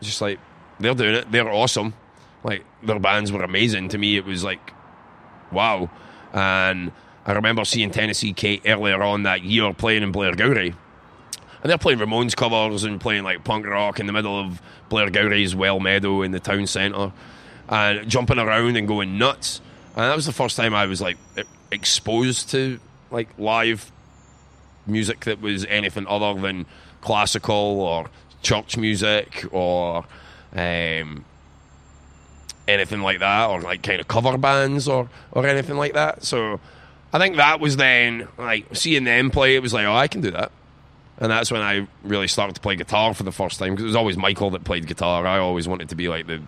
just like they're doing it. They're awesome. Like their bands were amazing. To me, it was like, wow. And I remember seeing Tennessee Kate earlier on that year playing in Blairgowrie. And they're playing Ramones covers and playing like punk rock in the middle of Blairgowrie's Well Meadow in the town centre and jumping around and going nuts. And that was the first time I was like exposed to like live music that was anything other than classical or church music or um, anything like that, or like kind of cover bands or or anything like that. So I think that was then like seeing them play. It was like, oh, I can do that. And that's when I really started to play guitar for the first time because it was always Michael that played guitar. I always wanted to be like the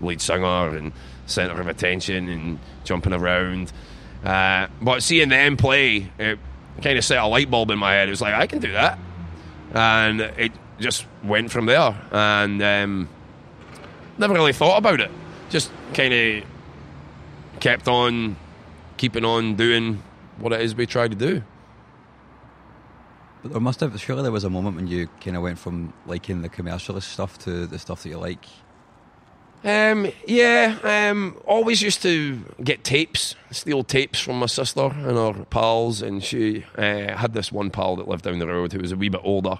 lead singer and center of attention and jumping around. Uh, but seeing them play, it kind of set a light bulb in my head. It was like, I can do that. And it just went from there. And um, never really thought about it. Just kind of kept on keeping on doing what it is we try to do. But there must have surely there was a moment when you kind of went from liking the commercialist stuff to the stuff that you like. Um, yeah, um, always used to get tapes, steal tapes from my sister and her pals, and she uh, had this one pal that lived down the road who was a wee bit older,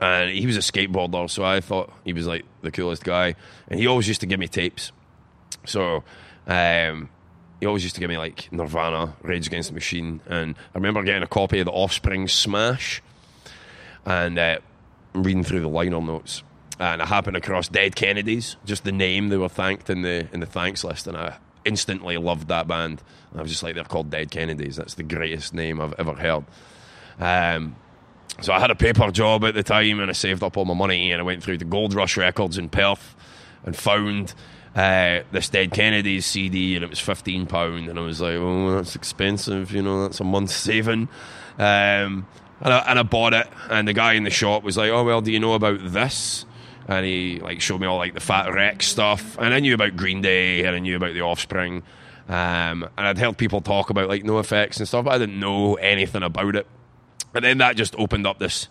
and he was a skateboarder, so I thought he was like the coolest guy, and he always used to give me tapes. So, um, he always used to give me like Nirvana, Rage Against the Machine, and I remember getting a copy of the Offspring Smash, and uh, reading through the liner notes, and I happened across Dead Kennedys, just the name they were thanked in the in the thanks list, and I instantly loved that band. And I was just like, they're called Dead Kennedys. That's the greatest name I've ever heard. Um, so I had a paper job at the time, and I saved up all my money, and I went through the Gold Rush Records in Perth, and found uh, this Dead Kennedys CD, and it was fifteen pound, and I was like, oh, that's expensive, you know, that's a month's saving. Um, and, I, and I bought it, and the guy in the shop was like, oh well, do you know about this? And he like showed me all like the Fat Wreck stuff, and I knew about Green Day, and I knew about the Offspring, um, and I'd heard people talk about like NOFX and stuff, but I didn't know anything about it. And then that just opened up this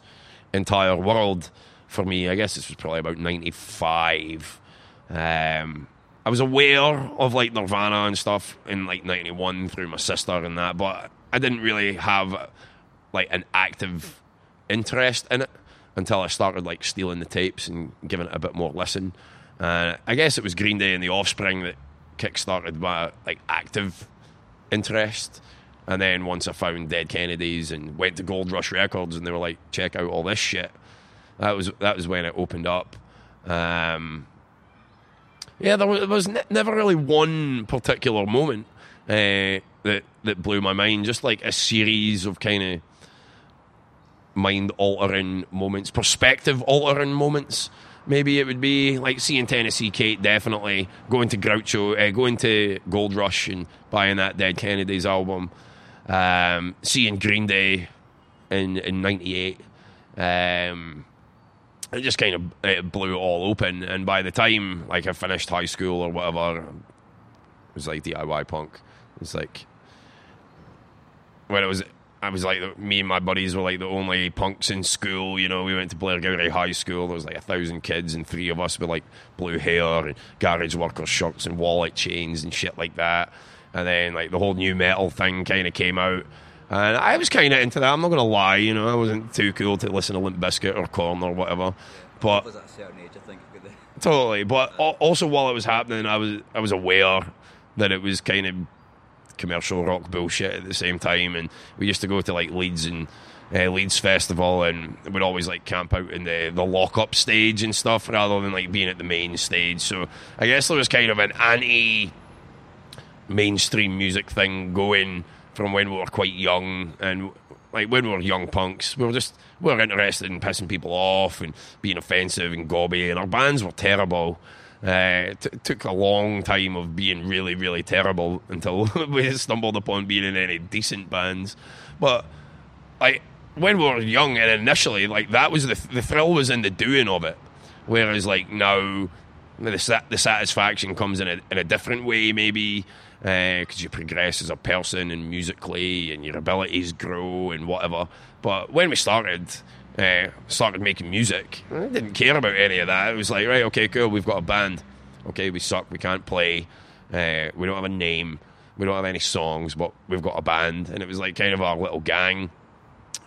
entire world for me. I guess this was probably about 95. Um, I was aware of like Nirvana and stuff in like 91 through my sister and that, but I didn't really have like an active interest in it until I started like stealing the tapes and giving it a bit more listen. Uh, I guess it was Green Day and the Offspring that kick-started my like active interest. And then once I found Dead Kennedys and went to Gold Rush Records and they were like, check out all this shit. That was that was when it opened up. Um, yeah, there was, there was ne- never really one particular moment uh, that that blew my mind. Just like a series of kind of mind altering moments, perspective altering moments. Maybe it would be like seeing Tennessee Kate, definitely going to Groucho, uh, going to Gold Rush and buying that Dead Kennedys album, um, seeing Green Day in in '98. Um, it just kind of it blew it all open, and by the time like I finished high school or whatever, it was like DIY punk. It was like when it was I was like, me and my buddies were like the only punks in school. You know, we went to Blairgowrie High School. There was like a thousand kids, and three of us with like blue hair and garage worker shirts and wallet chains and shit like that. And then like the whole nu metal thing kind of came out, and I was kind of into that. I'm not gonna lie, you know, I wasn't too cool to listen to Limp Bizkit or Korn or whatever. But at a certain age, I think. Totally, but al- also while it was happening, I was I was aware that it was kind of commercial rock bullshit at the same time, and we used to go to like Leeds and uh, Leeds Festival, and we'd always like camp out in the the lock up stage and stuff rather than like being at the main stage. So I guess there was kind of an anti mainstream music thing going from when we were quite young and like when we were young punks we were just we were interested in pissing people off and being offensive and gobby and our bands were terrible. Uh, it t- took a long time of being really really terrible until we stumbled upon being in any decent bands. But like when we were young and initially, like that was the the thrill was in the doing of it. Whereas like now, the sa- the satisfaction comes in a in a different way, maybe because you progress as a person and musically, and your abilities grow and whatever. But when we started. Uh, started making music. I didn't care about any of that. It was like, right, okay, cool. We've got a band. Okay, we suck. We can't play. Uh, we don't have a name. We don't have any songs, but we've got a band, and it was like kind of our little gang.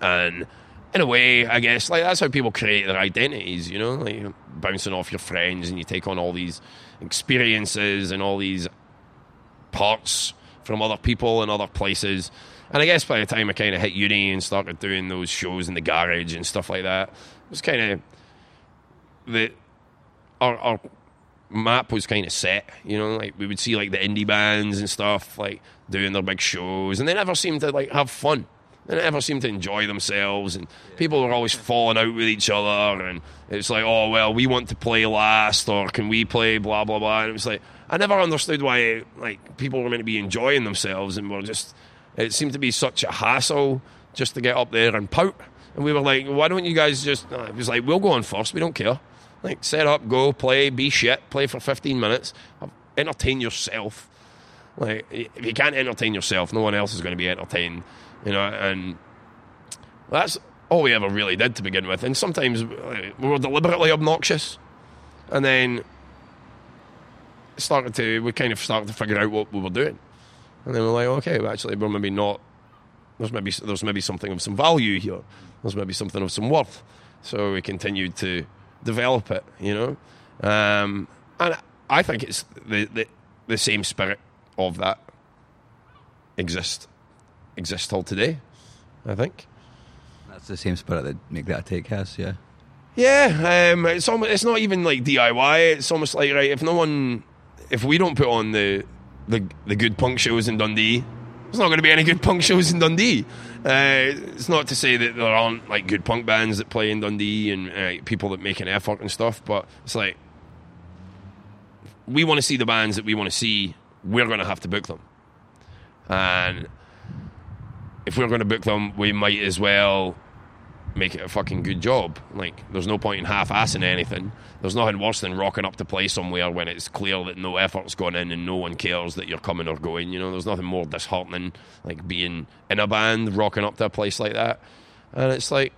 And in a way, I guess like that's how people create their identities. You know, like bouncing off your friends, and you take on all these experiences and all these parts from other people and other places. And I guess by the time I kind of hit uni and started doing those shows in the garage and stuff like that, it was kind of the our, our map was kind of set. You know, like we would see like the indie bands and stuff like doing their big shows, and they never seemed to like have fun. They never seemed to enjoy themselves, and people were always falling out with each other. And it's like, oh well, we want to play last, or can we play blah blah blah. And it was like I never understood why like people were meant to be enjoying themselves and were just. It seemed to be such a hassle just to get up there and pout. And we were like, why don't you guys just? It was like, we'll go on first. We don't care. Like, set up, go, play, be shit, play for 15 minutes, entertain yourself. Like, if you can't entertain yourself, no one else is going to be entertained, you know. And that's all we ever really did to begin with. And sometimes we were deliberately obnoxious, and then started to we kind of started to figure out what we were doing, and then we're like, okay, well, actually, we're maybe not. There's maybe there's maybe something of some value here. There's maybe something of some worth. So we continued to develop it, you know. Um, and I think it's the, the the same spirit of that exists exists till today. I think. That's the same spirit that Make That Take has, yeah. Yeah, um, it's almost, it's not even like DIY. It's almost like right if no one, if we don't put on the the the good punk shows in Dundee, there's not going to be any good punk shows in Dundee. Uh, it's not to say that there aren't like good punk bands that play in Dundee and uh, people that make an effort and stuff, but it's like we want to see the bands that we want to see. We're going to have to book them, and if we're going to book them, we might as well make it a fucking good job. Like, there's no point in half-assing anything. There's nothing worse than rocking up to play somewhere when it's clear that no effort's gone in and no one cares that you're coming or going. You know, there's nothing more disheartening like being in a band, rocking up to a place like that. And it's like,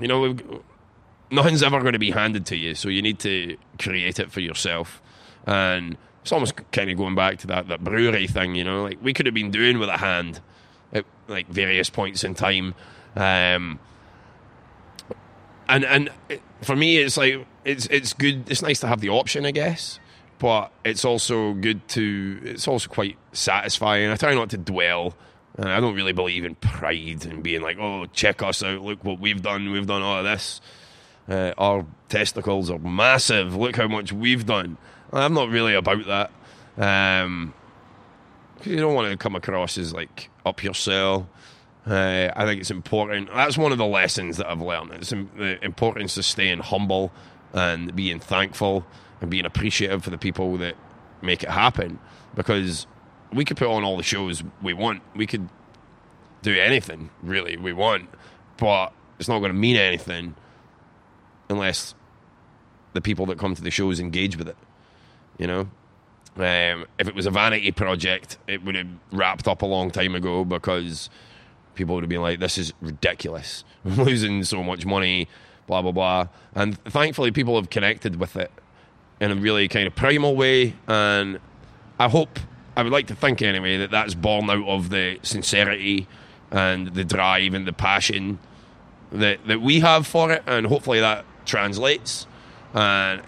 you know, nothing's ever going to be handed to you, so you need to create it for yourself. And it's almost kind of going back to that, that brewery thing, you know, like we could have been doing with a hand at like various points in time. Um, and and for me, it's like it's it's good. It's nice to have the option, I guess, but it's also good to. It's also quite satisfying. I try not to dwell. And I don't really believe in pride and being like, "Oh, check us out! Look what we've done. We've done all of this. Uh, our testicles are massive. Look how much we've done." I'm not really about that. Um, you don't want to come across as like up yourself. Uh, I think it's important. That's one of the lessons that I've learned. It's the importance of staying humble and being thankful and being appreciative for the people that make it happen. Because we could put on all the shows we want. We could do anything really we want, but it's not going to mean anything unless the people that come to the shows engage with it. You know, um, if it was a vanity project, it would have wrapped up a long time ago because people would have been like, "This is ridiculous. Losing so much money." Blah blah blah. And thankfully, people have connected with it in a really kind of primal way, and I hope, I would like to think anyway, that that's born out of the sincerity and the drive and the passion that that we have for it, and hopefully that translates. And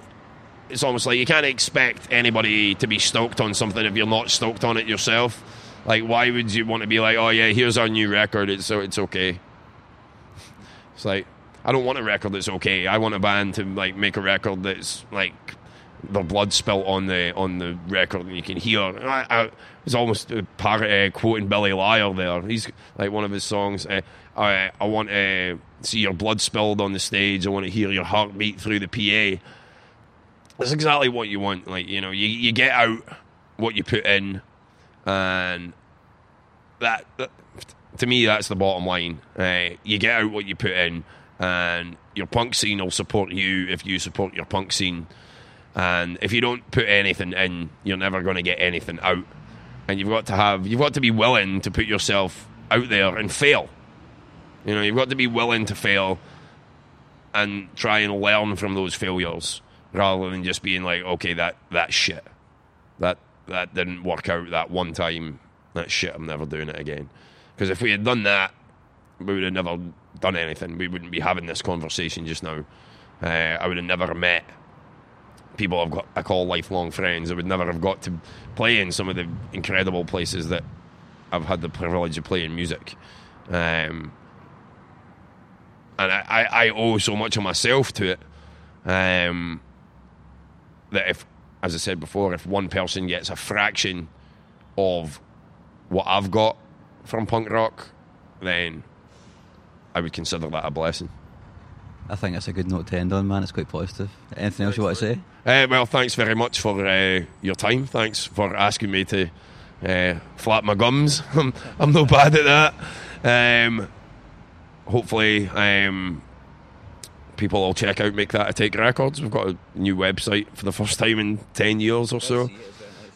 it's almost like you can't expect anybody to be stoked on something if you're not stoked on it yourself. Like, why would you want to be like, oh yeah, here's our new record, it's so it's okay. It's like I don't want a record that's okay. I want a band to like make a record that's like the blood spilt on the on the record and you can hear. I, I was almost uh, quoting Billy Liar there. He's like one of his songs. Uh, I I want to see your blood spilled on the stage. I want to hear your heartbeat through the PA. That's exactly what you want. Like you know, you you get out what you put in, and that, that to me, that's the bottom line. Uh, you get out what you put in, and your punk scene will support you if you support your punk scene. And if you don't put anything in, you're never going to get anything out. And you've got to have, you've got to be willing to put yourself out there and fail. You know, you've got to be willing to fail and try and learn from those failures rather than just being like, okay, that that shit, that that didn't work out that one time. That shit, I'm never doing it again. Because if we had done that, we would have never done anything. We wouldn't be having this conversation just now. Uh, I would have never met people I've got I call lifelong friends. I would never have got to play in some of the incredible places that I've had the privilege of playing music. Um, and I, I, I owe so much of myself to it um, that if, as I said before, if one person gets a fraction of what I've got from punk rock, then I would consider that a blessing. I think that's a good note to end on, man. It's quite positive. Anything else you want to say? Uh, well, thanks very much for uh, your time. Thanks for asking me to uh, flap my gums. I'm, I'm no bad at that. Um, hopefully, um, people will check out Make That a Take Records. We've got a new website for the first time in 10 years or so.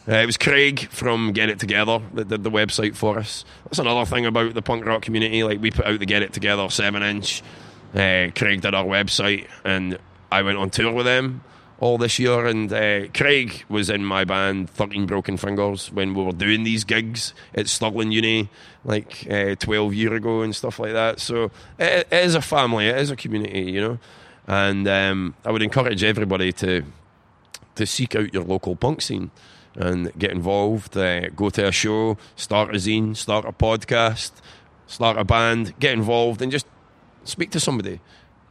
Uh, it was Craig from Get It Together that did the website for us. That's another thing about the punk rock community. Like, we put out the Get It Together 7 inch. Uh, Craig did our website, and I went on tour with them all this year. And uh, Craig was in my band, 13 Broken Fingers, when we were doing these gigs at Stirling Uni like uh, 12 year ago and stuff like that. So it, it is a family, it is a community, you know. And um, I would encourage everybody to to seek out your local punk scene and get involved. Uh, go to a show, start a zine, start a podcast, start a band, get involved, and just speak to somebody.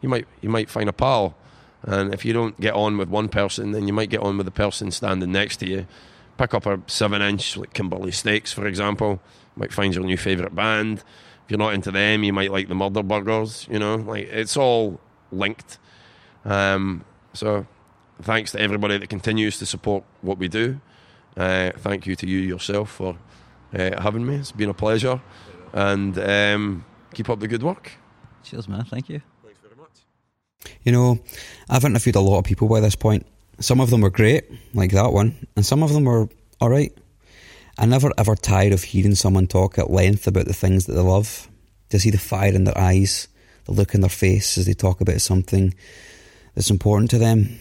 You might you might find a pal, and if you don't get on with one person, then you might get on with the person standing next to you. Pick up a seven inch like Kimberly Steaks, for example. You might find your new favourite band. If you're not into them, you might like the Murder Burgers. You know, like it's all linked. Um, so, thanks to everybody that continues to support what we do. Uh, thank you to you yourself for uh, having me. It's been a pleasure, and um, keep up the good work. Cheers, man. Thank you. You know, I've interviewed a lot of people by this point. Some of them were great, like that one, and some of them were alright. I never ever tired of hearing someone talk at length about the things that they love, to see the fire in their eyes, the look in their face as they talk about something that's important to them.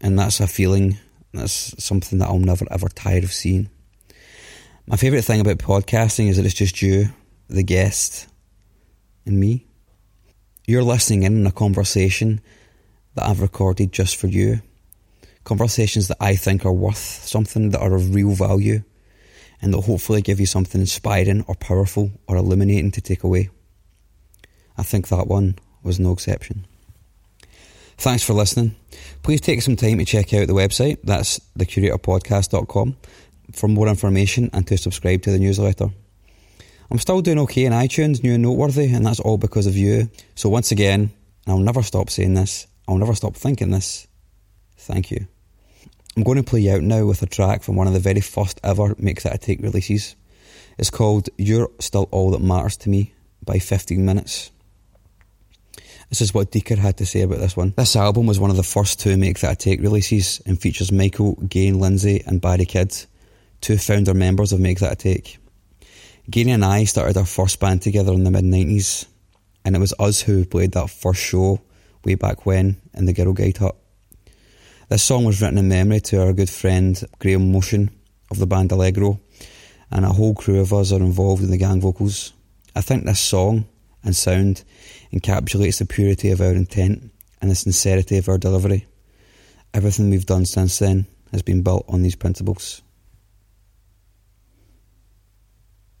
And that's a feeling, that's something that I'll never ever tire of seeing. My favourite thing about podcasting is that it's just you, the guest, and me. You're listening in on a conversation that I've recorded just for you. Conversations that I think are worth something, that are of real value, and that hopefully give you something inspiring or powerful or illuminating to take away. I think that one was no exception. Thanks for listening. Please take some time to check out the website, that's thecuratorpodcast.com, for more information and to subscribe to the newsletter. I'm still doing okay in iTunes, new and noteworthy, and that's all because of you. So once again, and I'll never stop saying this, I'll never stop thinking this, thank you. I'm going to play you out now with a track from one of the very first ever Make That a Take releases. It's called You're Still All That Matters to Me by 15 Minutes. This is what Deeker had to say about this one. This album was one of the first two Make That a Take releases and features Michael, Gain Lindsay, and Barry Kidd, two founder members of Make That a Take. Gainey and I started our first band together in the mid 90s, and it was us who played that first show way back when in the Girl Guide Hut. This song was written in memory to our good friend Graham Motion of the band Allegro, and a whole crew of us are involved in the gang vocals. I think this song and sound encapsulates the purity of our intent and the sincerity of our delivery. Everything we've done since then has been built on these principles.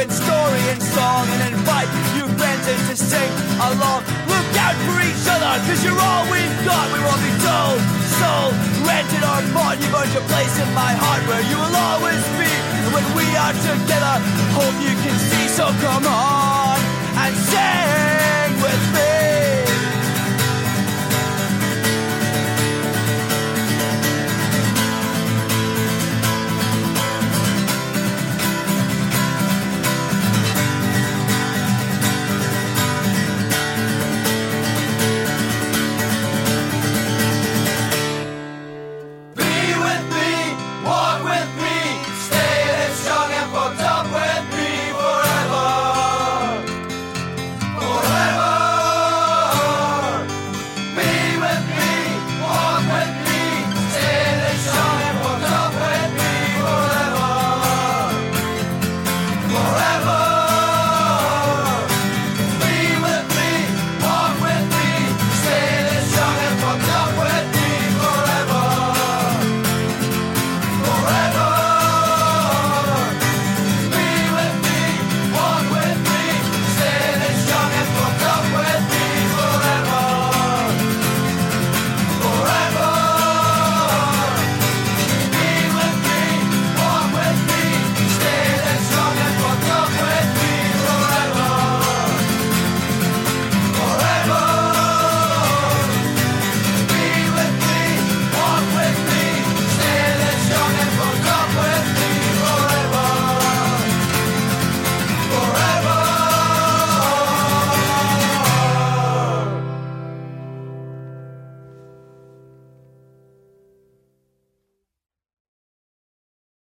In story and song and invite you friends in to sing along. Look out for each other, cause you're all we've got. We won't be told, sold, rented or bought. You've earned your place in my heart where you will always be. And when we are together, hope you can see. So come on and sing with me.